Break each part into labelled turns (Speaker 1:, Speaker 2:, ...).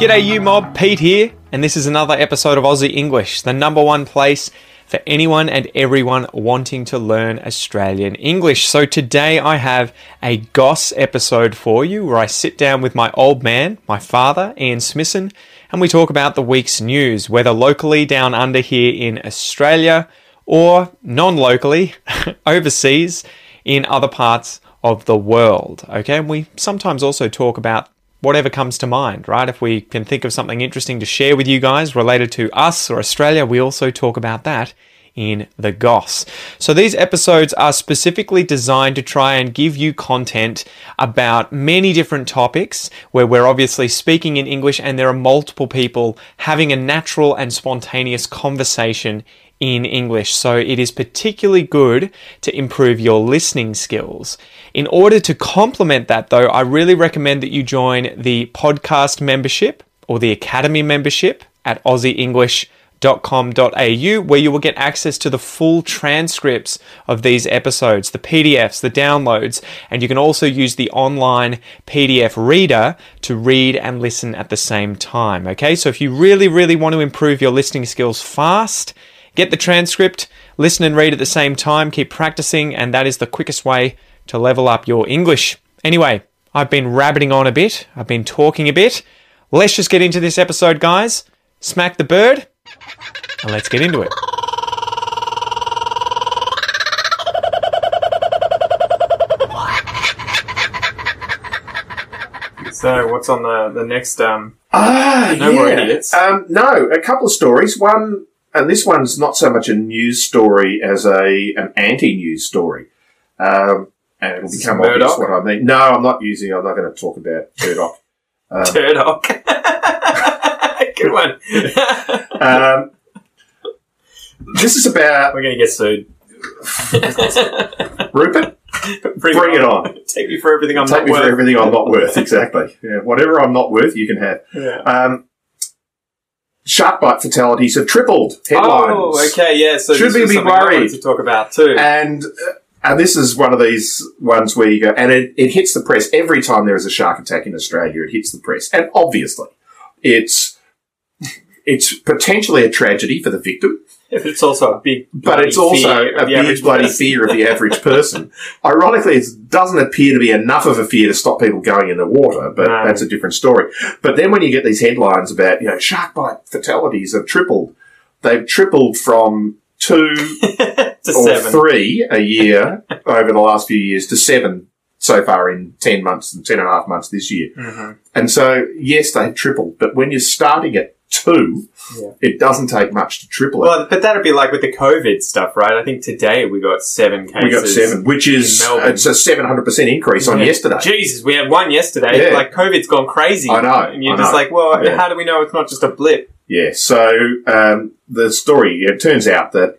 Speaker 1: G'day, you mob. Pete here, and this is another episode of Aussie English, the number one place for anyone and everyone wanting to learn Australian English. So today I have a Goss episode for you where I sit down with my old man, my father, Ian Smithson, and we talk about the week's news, whether locally down under here in Australia or non locally overseas in other parts of the world. Okay, and we sometimes also talk about whatever comes to mind, right? If we can think of something interesting to share with you guys related to us or Australia, we also talk about that in the Goss. So these episodes are specifically designed to try and give you content about many different topics where we're obviously speaking in English and there are multiple people having a natural and spontaneous conversation in English. So it is particularly good to improve your listening skills. In order to complement that though, I really recommend that you join the podcast membership or the academy membership at aussieenglish.com.au where you will get access to the full transcripts of these episodes, the PDFs, the downloads, and you can also use the online PDF reader to read and listen at the same time. Okay, so if you really, really want to improve your listening skills fast, Get the transcript, listen and read at the same time, keep practicing, and that is the quickest way to level up your English. Anyway, I've been rabbiting on a bit, I've been talking a bit. Let's just get into this episode, guys. Smack the bird, and let's get into it. So, what's on the, the next? Um,
Speaker 2: Ah,
Speaker 1: No
Speaker 2: yeah.
Speaker 1: more idiots.
Speaker 2: Um, no, a couple of stories. One, and this one's not so much a news story as a an anti-news story. Um, and it'll become obvious what I mean. No, I'm not using. I'm not going to talk about Murdoch. Um,
Speaker 1: Turdock. Good one.
Speaker 2: um, this is about
Speaker 1: We're going to get sued.
Speaker 2: Rupert.
Speaker 1: Bring,
Speaker 2: Bring it on.
Speaker 1: Take me for everything I'm not worth.
Speaker 2: Take
Speaker 1: not
Speaker 2: me
Speaker 1: worth.
Speaker 2: for everything I'm not worth. Exactly. Yeah, whatever I'm not worth, you can have.
Speaker 1: Yeah.
Speaker 2: Um, shark bite fatalities have tripled. Headlines.
Speaker 1: Oh, okay, yeah. So
Speaker 2: Should
Speaker 1: this
Speaker 2: we be worried?
Speaker 1: to talk about too?
Speaker 2: And uh, and this is one of these ones where you go, and it, it hits the press every time there is a shark attack in Australia. It hits the press, and obviously, it's it's potentially a tragedy for the victim,
Speaker 1: it's also a big,
Speaker 2: but it's also a big bloody
Speaker 1: person.
Speaker 2: fear of the average person. Ironically, it doesn't appear to be enough of a fear to stop people going in the water, but
Speaker 1: No.
Speaker 2: that's a different story. But then when you get these headlines about you know shark bite fatalities have tripled, they've tripled from two
Speaker 1: to
Speaker 2: or
Speaker 1: seven.
Speaker 2: three a year over the last few years to seven so far in 10 months and 10 and a half months this year.
Speaker 1: Mhm.
Speaker 2: And so, yes, they've tripled, but when you're starting at two,
Speaker 1: Yeah.
Speaker 2: it doesn't take much to triple it.
Speaker 1: Well, but that'd be like with the COVID stuff, right? I think today we got seven cases.
Speaker 2: we got seven, which is
Speaker 1: in
Speaker 2: it's a 700% increase on
Speaker 1: Yeah.
Speaker 2: yesterday.
Speaker 1: Jesus, we had one yesterday.
Speaker 2: Yeah.
Speaker 1: Like COVID's gone crazy.
Speaker 2: I know,
Speaker 1: And you're
Speaker 2: I
Speaker 1: just
Speaker 2: know.
Speaker 1: like, well,
Speaker 2: Yeah.
Speaker 1: how do we know it's not just a blip?
Speaker 2: Yeah. So um, the story it turns out that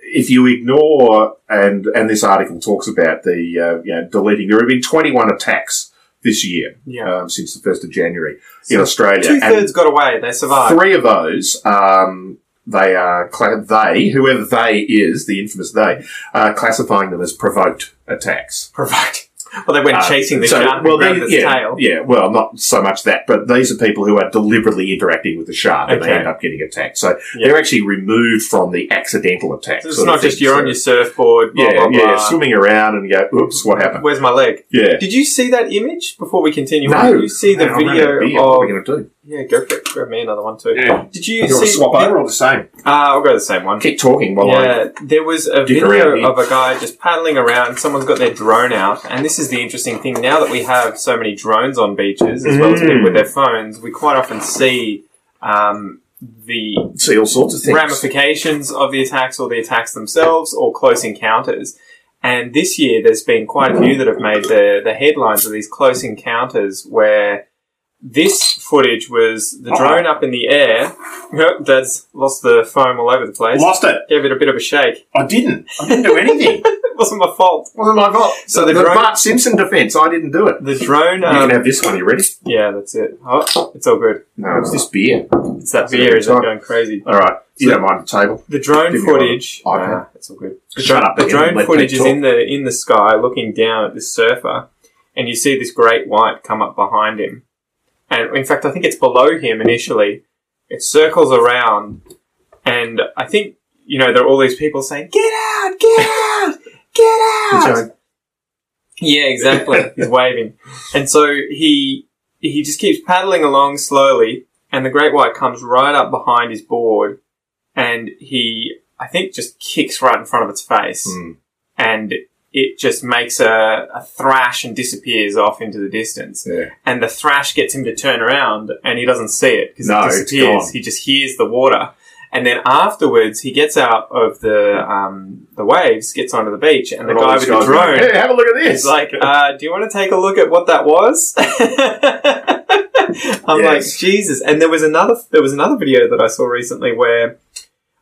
Speaker 2: if you ignore and and this article talks about the uh, you know, deleting, there have been 21 attacks this year
Speaker 1: Yeah.
Speaker 2: um, since the first of January in Australia.
Speaker 1: Two thirds got away. They survived.
Speaker 2: Three of those, um, they are they whoever they is the infamous they, are classifying them as provoked attacks.
Speaker 1: Provoked. Well, they went
Speaker 2: Uh,
Speaker 1: chasing the
Speaker 2: so-
Speaker 1: shark
Speaker 2: well,
Speaker 1: and grabbed
Speaker 2: they-
Speaker 1: its
Speaker 2: yeah,
Speaker 1: tail.
Speaker 2: Yeah, well, not so much that, but these are people who are deliberately interacting with the shark and they end up getting attacked. So
Speaker 1: Yeah.
Speaker 2: they're actually removed from the accidental attack.
Speaker 1: So it's not just
Speaker 2: thing.
Speaker 1: you're
Speaker 2: So-
Speaker 1: on your surfboard, blah,
Speaker 2: yeah,
Speaker 1: blah,
Speaker 2: yeah,
Speaker 1: blah.
Speaker 2: swimming around and you go, oops, what happened?
Speaker 1: Where's my leg?
Speaker 2: Yeah.
Speaker 1: Did you see that image before we continue?
Speaker 2: No.
Speaker 1: Did you see the
Speaker 2: I'm
Speaker 1: video of?
Speaker 2: What are we going to do?
Speaker 1: Yeah, go for it. Grab me another one too.
Speaker 2: Yeah.
Speaker 1: Did you
Speaker 2: You want
Speaker 1: see?
Speaker 2: to swap over or the same?
Speaker 1: Ah, I'll go the same one.
Speaker 2: Keep talking while I
Speaker 1: Yeah, there was a video of a guy just paddling around. Someone's got their drone out, and this is the interesting thing. Now that we have so many drones on beaches, as well as people
Speaker 2: Mm.
Speaker 1: with their phones, we quite often see um, the
Speaker 2: see all sorts of things.
Speaker 1: ramifications of the attacks or the attacks themselves or close encounters. And this year, there's been quite a few that have made the, the headlines of these close encounters where this footage was the drone up in the air. Yep, Dad's lost the foam all over the place.
Speaker 2: Lost it.
Speaker 1: Gave it a bit of a shake.
Speaker 2: I didn't. I didn't do anything.
Speaker 1: It wasn't my fault.
Speaker 2: wasn't my fault.
Speaker 1: So the
Speaker 2: the,
Speaker 1: drone-
Speaker 2: Bart Simpson defence, I didn't do it.
Speaker 1: The drone.
Speaker 2: you
Speaker 1: Um,
Speaker 2: can have this one. You ready?
Speaker 1: yeah, that's it. Oh, it's all good.
Speaker 2: No, it's this beer.
Speaker 1: It's that
Speaker 2: That's
Speaker 1: beer
Speaker 2: good
Speaker 1: is it going crazy.
Speaker 2: All right. You don't mind the table?
Speaker 1: The drone
Speaker 2: Give me
Speaker 1: footage.
Speaker 2: Okay.
Speaker 1: Nah, it's all good. The,
Speaker 2: Shut
Speaker 1: drone-
Speaker 2: up,
Speaker 1: the
Speaker 2: Ian.
Speaker 1: drone
Speaker 2: Let
Speaker 1: footage
Speaker 2: Pete
Speaker 1: is
Speaker 2: talk.
Speaker 1: in the in the sky, looking down at this surfer, and you see this great white come up behind him, and in fact, I think it's below him initially. It circles around, and I think you know there are all these people saying, "Get out! Get out! Get out!" Yeah, exactly. He's waving. And so he he just keeps paddling along slowly and the great white comes right up behind his board and he I think just kicks right in front of its face
Speaker 2: Hmm.
Speaker 1: and it just makes a, a thrash and disappears off into the distance.
Speaker 2: Yeah.
Speaker 1: And the thrash gets him to turn around and he doesn't see it because
Speaker 2: No,
Speaker 1: it disappears. He just hears the water. And then afterwards, he gets out of the um, the waves, gets onto the beach, and the
Speaker 2: And all
Speaker 1: guy with the drone
Speaker 2: Hey, have a look at this.
Speaker 1: He's like, uh, do you want to take a look at what that was? I'm like, Jesus. And there was another, there was another video that I saw recently where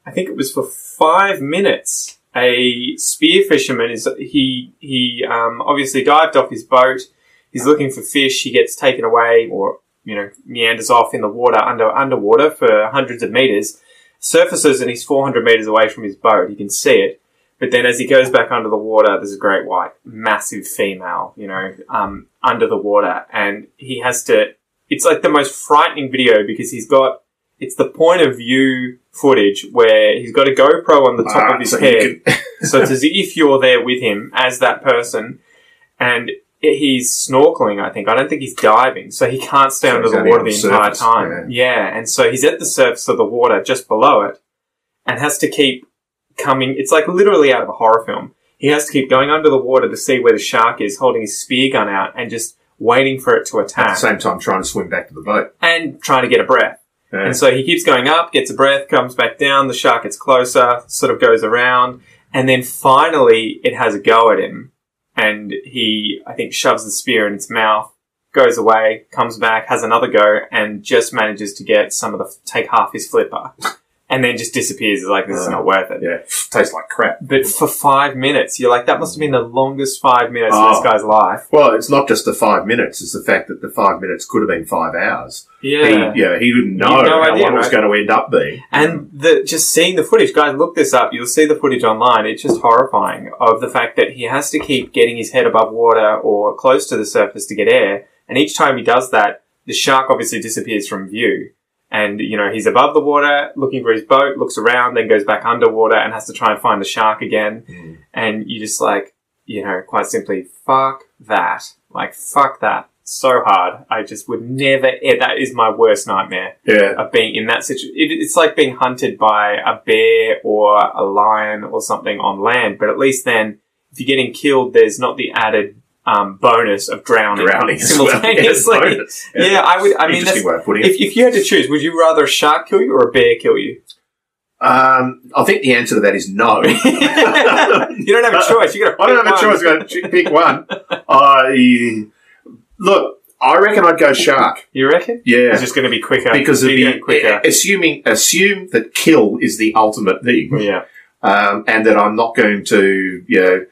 Speaker 1: I think it was for five minutes. A spear fisherman is, he, he, um, obviously dived off his boat. He's looking for fish. He gets taken away or, you know, meanders off in the water under, underwater for hundreds of meters. Surfaces and he's 400 meters away from his boat. He can see it. But then as he goes back under the water, there's a great white, massive female, you know, um, under the water. And he has to, it's like the most frightening video because he's got, it's the point of view footage where he's got a GoPro on the top
Speaker 2: Ah,
Speaker 1: of his
Speaker 2: so
Speaker 1: head.
Speaker 2: can-
Speaker 1: so it's as if you're there with him as that person. And he's snorkeling, I think. I don't think he's diving. So he can't stay
Speaker 2: So
Speaker 1: under the water the
Speaker 2: the
Speaker 1: entire
Speaker 2: surface,
Speaker 1: time. Yeah. And so he's at the surface of the water just below it and has to keep coming. It's like literally out of a horror film. He has to keep going under the water to see where the shark is, holding his spear gun out and just waiting for it to attack.
Speaker 2: At the same time, trying to swim back to the boat.
Speaker 1: and trying to get a breath.
Speaker 2: Yeah.
Speaker 1: And so he keeps going up, gets a breath, comes back down, the shark gets closer, sort of goes around, and then finally it has a go at him. And he, I think, shoves the spear in its mouth, goes away, comes back, has another go, and just manages to get some of the, take half his flipper. And then just disappears. It's like, this is not worth it.
Speaker 2: yeah, tastes like crap.
Speaker 1: But for five minutes, you're like, that must have been the longest five minutes of
Speaker 2: Oh.
Speaker 1: this guy's life.
Speaker 2: Well, it's not just the five minutes; it's the fact that the five minutes could have been five hours.
Speaker 1: Yeah.
Speaker 2: He, yeah, he didn't know
Speaker 1: no
Speaker 2: how
Speaker 1: idea,
Speaker 2: long it was going to end up being.
Speaker 1: And the just seeing the footage, guys, look this up. You'll see the footage online. It's just horrifying of the fact that he has to keep getting his head above water or close to the surface to get air. And each time he does that, the shark obviously disappears from view. And, you know, he's above the water looking for his boat, looks around, then goes back underwater and has to try and find the shark again.
Speaker 2: Mm.
Speaker 1: And you just like, you know, quite simply, fuck that. Like, fuck that. So hard. I just would never, eh, that is my worst nightmare
Speaker 2: yeah,
Speaker 1: of being in that situation. It, it's like being hunted by a bear or a lion or something on land, but at least then, if you're getting killed, there's not the added um, bonus of drowning,
Speaker 2: drowning as well.
Speaker 1: simultaneously.
Speaker 2: Yeah,
Speaker 1: yeah, I would. I mean, that's,
Speaker 2: way of putting it.
Speaker 1: if, if you had to choose, would you rather a shark kill you or a bear kill you?
Speaker 2: Um, I think the answer to that is no.
Speaker 1: you don't have a choice. You got.
Speaker 2: I don't have a choice. Got to pick one. I look. I reckon I'd go shark.
Speaker 1: You reckon?
Speaker 2: Yeah,
Speaker 1: It's just going to be quicker
Speaker 2: because the
Speaker 1: and quicker.
Speaker 2: assuming assume that kill is the ultimate thing,
Speaker 1: yeah,
Speaker 2: um, and that I'm not going to you know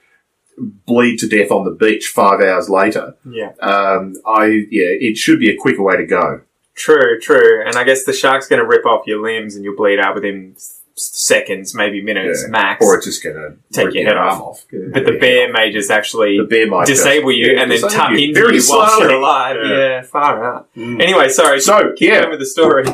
Speaker 2: bleed to death on the beach five hours later.
Speaker 1: yeah.
Speaker 2: Um, I yeah, it should be a quicker way to go.
Speaker 1: True, true. And I guess the shark's going to rip off your limbs and you'll bleed out within seconds, maybe minutes
Speaker 2: Yeah.
Speaker 1: max.
Speaker 2: Or it's just going to
Speaker 1: Take your head off.
Speaker 2: off.
Speaker 1: but the bear may just actually
Speaker 2: the bear might
Speaker 1: disable you
Speaker 2: yeah,
Speaker 1: and then tuck
Speaker 2: you
Speaker 1: into
Speaker 2: very
Speaker 1: you whilst you're alive. Yeah,
Speaker 2: Yeah.
Speaker 1: far out.
Speaker 2: Mm.
Speaker 1: Anyway, sorry.
Speaker 2: So
Speaker 1: keep
Speaker 2: yeah,
Speaker 1: with the story.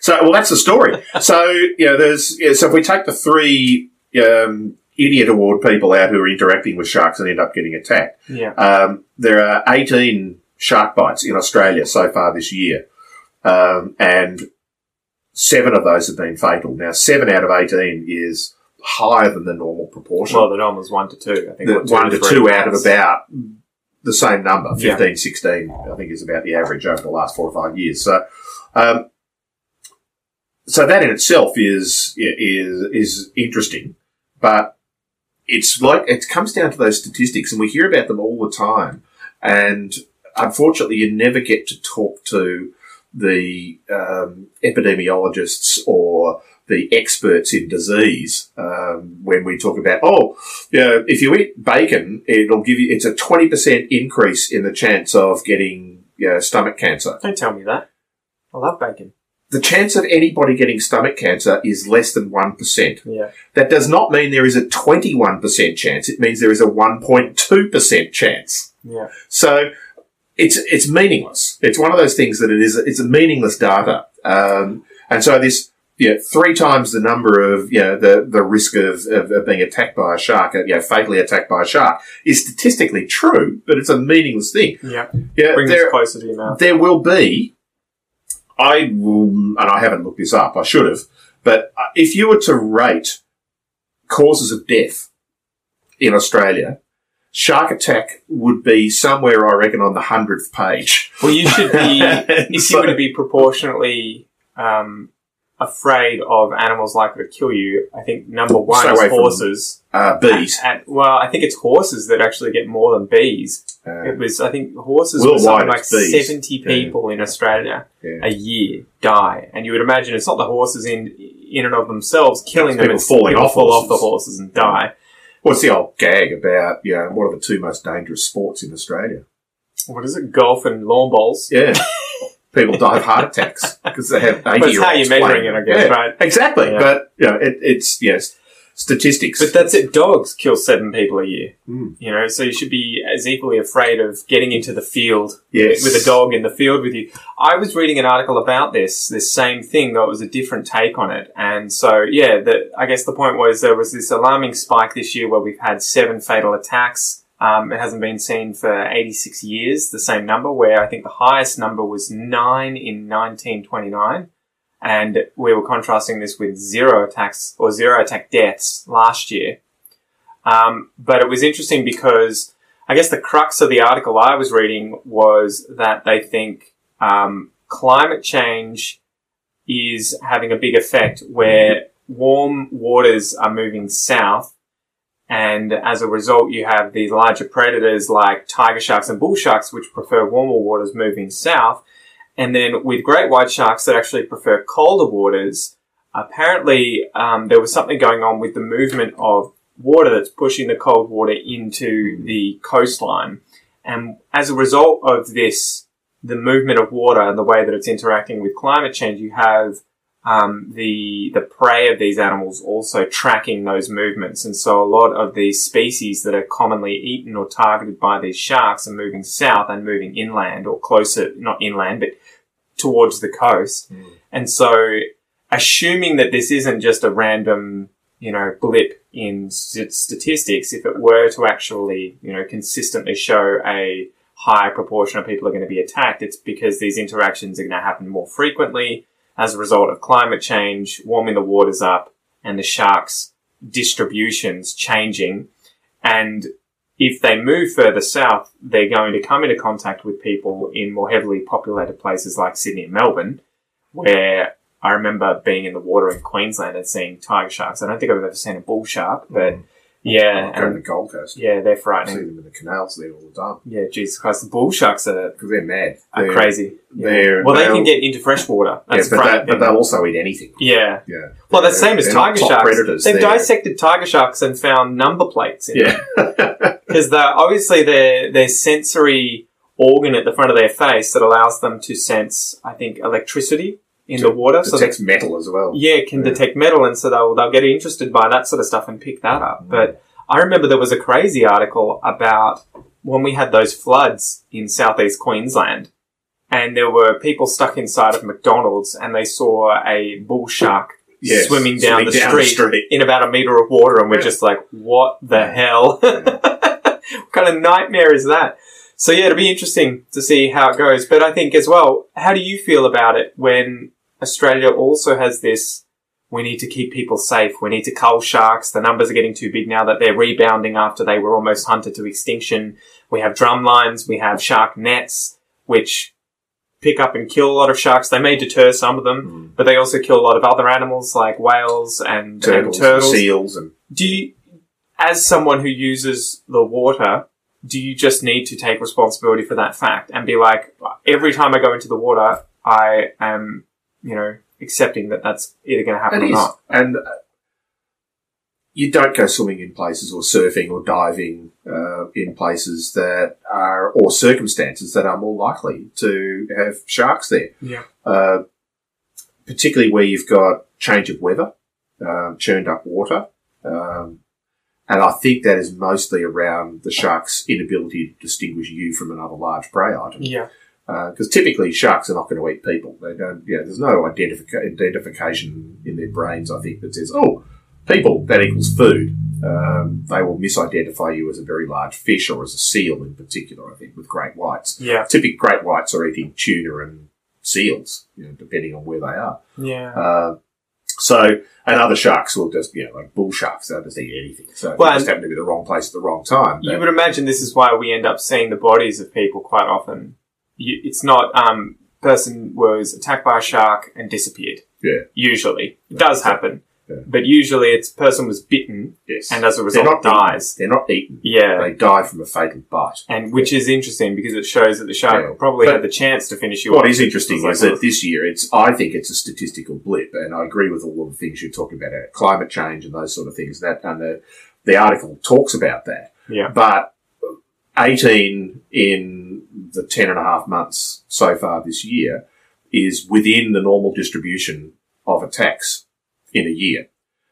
Speaker 2: So, well, that's the story. so, you know, there's, yeah, so if we take the three, um, idiot award people out who are interacting with sharks and end up getting attacked,
Speaker 1: Yeah.
Speaker 2: um, there are 18 shark bites in Australia so far this year. Um, and seven of those have been fatal. Now, seven out of 18 is higher than the normal proportion.
Speaker 1: Well, the normal's one to two. I think
Speaker 2: The
Speaker 1: or
Speaker 2: one to two out of about the same number,
Speaker 1: Yeah.
Speaker 2: 15, 16, I think is about the average over the last four or five years. So, um, so that in itself is, is, is interesting, but it's like, it comes down to those statistics and we hear about them all the time. And unfortunately, you never get to talk to the um, epidemiologists or the experts in disease um, when we talk about, oh, yeah, if you eat bacon, it'll give you, it's a 20% increase in the chance of getting you know, stomach cancer.
Speaker 1: Don't tell me that. I love bacon.
Speaker 2: The chance of anybody getting stomach cancer is less than 1%.
Speaker 1: Yeah.
Speaker 2: That does not mean there is a 21% chance. It means there is a 1.2% chance.
Speaker 1: Yeah.
Speaker 2: So it's it's meaningless. It's one of those things that it is. It's a meaningless data, um, and so this yeah, three times the number of you know the the risk of, of, of being attacked by a shark, you know, fatally attacked by a shark, is statistically true, but it's a meaningless thing.
Speaker 1: Yeah.
Speaker 2: Yeah,
Speaker 1: Bring
Speaker 2: there,
Speaker 1: this closer to your mouth.
Speaker 2: there will be. I will, and I haven't looked this up. I should have, but if you were to rate causes of death in Australia, shark attack would be somewhere, I reckon, on the hundredth page.
Speaker 1: Well, you should be, you were to be proportionately um, afraid of animals likely to kill you, I think number one
Speaker 2: Stay
Speaker 1: is
Speaker 2: away from-
Speaker 1: horses.
Speaker 2: Uh, bees.
Speaker 1: And, well, I think it's horses that actually get more than bees.
Speaker 2: Uh,
Speaker 1: It was, I think, horses were something like
Speaker 2: bees.
Speaker 1: 70 people in Australia
Speaker 2: yeah.
Speaker 1: a year die. And you would imagine it's not the horses in in and of themselves killing them,
Speaker 2: People
Speaker 1: it's
Speaker 2: falling
Speaker 1: people
Speaker 2: off
Speaker 1: fall off the
Speaker 2: horses.
Speaker 1: and die.
Speaker 2: What's the old gag about, you know, what are the two most dangerous sports in Australia?
Speaker 1: What is it? Golf and lawn bowls.
Speaker 2: Yeah. People die of heart attacks because they have 80
Speaker 1: But it's how you're measuring it, I guess, right?
Speaker 2: Exactly.
Speaker 1: Yeah.
Speaker 2: But, you know, it, it's, yes, statistics.
Speaker 1: But that's it. Dogs kill seven people a year.
Speaker 2: Mm.
Speaker 1: You know, so you should be as equally afraid of getting into the field
Speaker 2: yes.
Speaker 1: with a dog in the field with you. I was reading an article about this, this same thing, though it was a different take on it. And so, yeah, the, I guess the point was there was this alarming spike this year where we've had seven fatal attacks. Um, it hasn't been seen for 86 years, the same number, where I think the highest number was nine in 1929. And we were contrasting this with zero attacks or zero attack deaths last year. Um, but it was interesting because I guess the crux of the article I was reading was that they think um, climate change is having a big effect where warm waters are moving south. And as a result, you have these larger predators like tiger sharks and bull sharks, which prefer warmer waters moving south. And then with great white sharks that actually prefer colder waters, apparently um, there was something going on with the movement of water that's pushing the cold water into the coastline. And as a result of this, the movement of water and the way that it's interacting with climate change, you have um, the the prey of these animals also tracking those movements, and so a lot of these species that are commonly eaten or targeted by these sharks are moving south and moving inland or closer, not inland, but towards the coast.
Speaker 2: Mm.
Speaker 1: And so, assuming that this isn't just a random, you know, blip in st- statistics, if it were to actually, you know, consistently show a high proportion of people are going to be attacked, it's because these interactions are going to happen more frequently as a result of climate change, warming the waters up, and the sharks' distributions changing. And if they move further south, they're going to come into contact with people in more heavily populated places like Sydney and Melbourne, where I remember being in the water in Queensland and seeing tiger sharks. I don't think I've ever seen a bull shark, but yeah,
Speaker 2: to the
Speaker 1: and
Speaker 2: Gold Coast.
Speaker 1: yeah, they're
Speaker 2: I see them in the canals there all the time
Speaker 1: Yeah, Jesus Christ, the bull sharks are,
Speaker 2: because they're mad.
Speaker 1: are
Speaker 2: They're-
Speaker 1: crazy. Yeah.
Speaker 2: they're-
Speaker 1: well, they can get into fresh water.
Speaker 2: Yeah, but, they,
Speaker 1: frightening.
Speaker 2: but they'll also eat anything.
Speaker 1: yeah.
Speaker 2: Yeah.
Speaker 1: Well, that's the same as tiger sharks.
Speaker 2: predators.
Speaker 1: They've
Speaker 2: They're-
Speaker 1: dissected tiger sharks and found number plates in them.
Speaker 2: Yeah.
Speaker 1: because they're obviously their their sensory organ at the front of their face that allows them to sense, I think, electricity in the water. So
Speaker 2: Detects metal as well.
Speaker 1: yeah, it can
Speaker 2: Yeah.
Speaker 1: detect metal, and so they'll they'll get interested by that sort of stuff and pick that up.
Speaker 2: Mm.
Speaker 1: But I remember there was a crazy article about when we had those floods in southeast Queensland, and there were people stuck inside of McDonald's, and they saw a bull shark
Speaker 2: Yes,
Speaker 1: swimming down, the,
Speaker 2: down
Speaker 1: street in about a meter of water, and we're
Speaker 2: Yeah.
Speaker 1: just like, what the hell? what kind of nightmare is that? So yeah, it'll be interesting to see how it goes. But I think as well, how do you feel about it when Australia also has this? We need to keep people safe. We need to cull sharks. The numbers are getting too big now that they're rebounding after they were almost hunted to extinction. We have drum lines. We have shark nets, which pick up and kill a lot of sharks. They may deter some of them,
Speaker 2: Mm.
Speaker 1: but they also kill a lot of other animals like whales and
Speaker 2: Turtles,
Speaker 1: and turtles.
Speaker 2: seals, and
Speaker 1: Do you, as someone who uses the water, do you just need to take responsibility for that fact and be like, every time I go into the water, I am, you know, accepting that that's either going to happen
Speaker 2: it
Speaker 1: or
Speaker 2: is.
Speaker 1: not.
Speaker 2: And uh, you don't go swimming in places or surfing or diving uh, in places that are or circumstances that are more likely to have sharks there.
Speaker 1: Yeah.
Speaker 2: Uh, particularly where you've got change of weather, um, churned up water, um, And I think that is mostly around the shark's inability to distinguish you from another large prey item.
Speaker 1: Yeah.
Speaker 2: Because typically sharks are not going to eat people. They don't. Yeah, there's no identifica- identification in their brains. I think that says, "Oh, people that equals food." Um, they will misidentify you as a very large fish or as a seal in particular. I think with great whites.
Speaker 1: Yeah.
Speaker 2: Typically, great whites are eating tuna and seals, you know, depending on where they are.
Speaker 1: Yeah.
Speaker 2: Uh, so, and other sharks will just, you know, like bull sharks, they'll just eat anything. So,
Speaker 1: Well,
Speaker 2: they just happen to be the wrong place at the wrong time.
Speaker 1: You would imagine this is why we end up seeing the bodies of people quite often. You, it's not um, person was attacked by a shark and disappeared.
Speaker 2: Yeah.
Speaker 1: Usually, it does happen,
Speaker 2: Yeah.
Speaker 1: but usually it's person was bitten
Speaker 2: yes.
Speaker 1: and as a
Speaker 2: they're
Speaker 1: result
Speaker 2: not
Speaker 1: dies.
Speaker 2: Eaten. They're not eaten.
Speaker 1: Yeah,
Speaker 2: They die from a fatal bite.
Speaker 1: and which is interesting because it shows that the shark
Speaker 2: Yeah.
Speaker 1: probably
Speaker 2: But
Speaker 1: had the chance to finish you.
Speaker 2: What
Speaker 1: off.
Speaker 2: is interesting is that this year, it's I think it's a statistical blip, and I agree with all of the things you're talking about, uh, climate change and those sort of things. That and the the article talks about that.
Speaker 1: yeah,
Speaker 2: But 18 in the 10 and a half months so far this year is within the normal distribution of attacks in a year.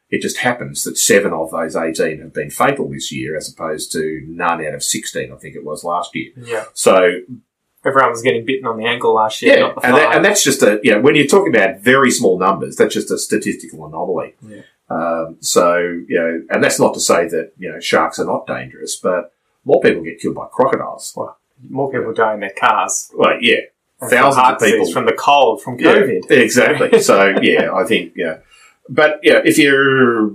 Speaker 2: It just happens that seven of those 18 have been fatal this year as opposed to none out of 16, I think it was last year.
Speaker 1: yeah.
Speaker 2: So,
Speaker 1: Everyone was getting bitten on the ankle last year,
Speaker 2: yeah,
Speaker 1: not the
Speaker 2: and, that, and that's just a, you know, when you're talking about very small numbers, that's just a statistical anomaly.
Speaker 1: Yeah.
Speaker 2: Um, so, you know, and that's not to say that, you know, sharks are not dangerous, but more people get killed by crocodiles.
Speaker 1: More people die in their cars.
Speaker 2: Well, yeah,
Speaker 1: And
Speaker 2: thousands of people
Speaker 1: from the cold, from
Speaker 2: Yeah,
Speaker 1: COVID.
Speaker 2: exactly. so yeah, I think yeah, but yeah, if you're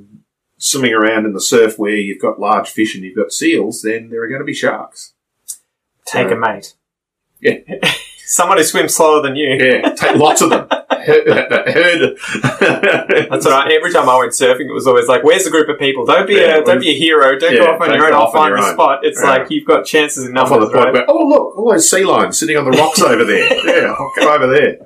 Speaker 2: swimming around in the surf where you've got large fish and you've got seals, then there are going to be sharks.
Speaker 1: Take
Speaker 2: So-
Speaker 1: a mate.
Speaker 2: Yeah.
Speaker 1: Someone who swims slower than you.
Speaker 2: Yeah, take lots of them. Heard.
Speaker 1: That's what I, every time I went surfing, it was always like, "Where's the group of people? Don't be
Speaker 2: Yeah,
Speaker 1: a don't be a hero. Don't go off on your own. I'll find the spot." It's
Speaker 2: Yeah.
Speaker 1: like you've got chances
Speaker 2: enough. On the point
Speaker 1: right?
Speaker 2: where, oh look, all those sea lions sitting on the rocks over there. Yeah, I'll go over there.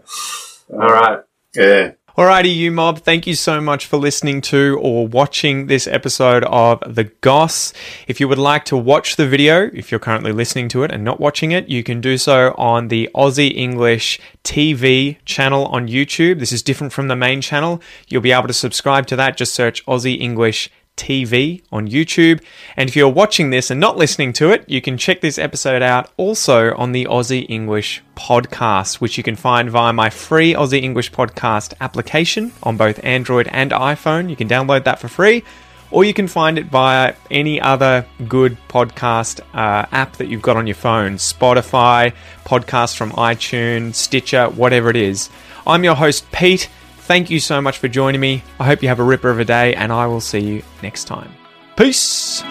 Speaker 1: All right.
Speaker 2: Yeah.
Speaker 1: Alrighty, you mob. Thank you so much for listening to or watching this episode of The Goss. If you would like to watch the video, if you're currently listening to it and not watching it, you can do so on the Aussie English TV channel on YouTube. This is different from the main channel. You'll be able to subscribe to that. Just search Aussie English TV on YouTube. And if you're watching this and not listening to it, you can check this episode out also on the Aussie English podcast, which you can find via my free Aussie English podcast application on both Android and iPhone. You can download that for free. Or you can find it via any other good podcast uh, app that you've got on your phone Spotify, podcasts from iTunes, Stitcher, whatever it is. I'm your host, Pete. Thank you so much for joining me. I hope you have a ripper of a day, and I will see you next time. Peace!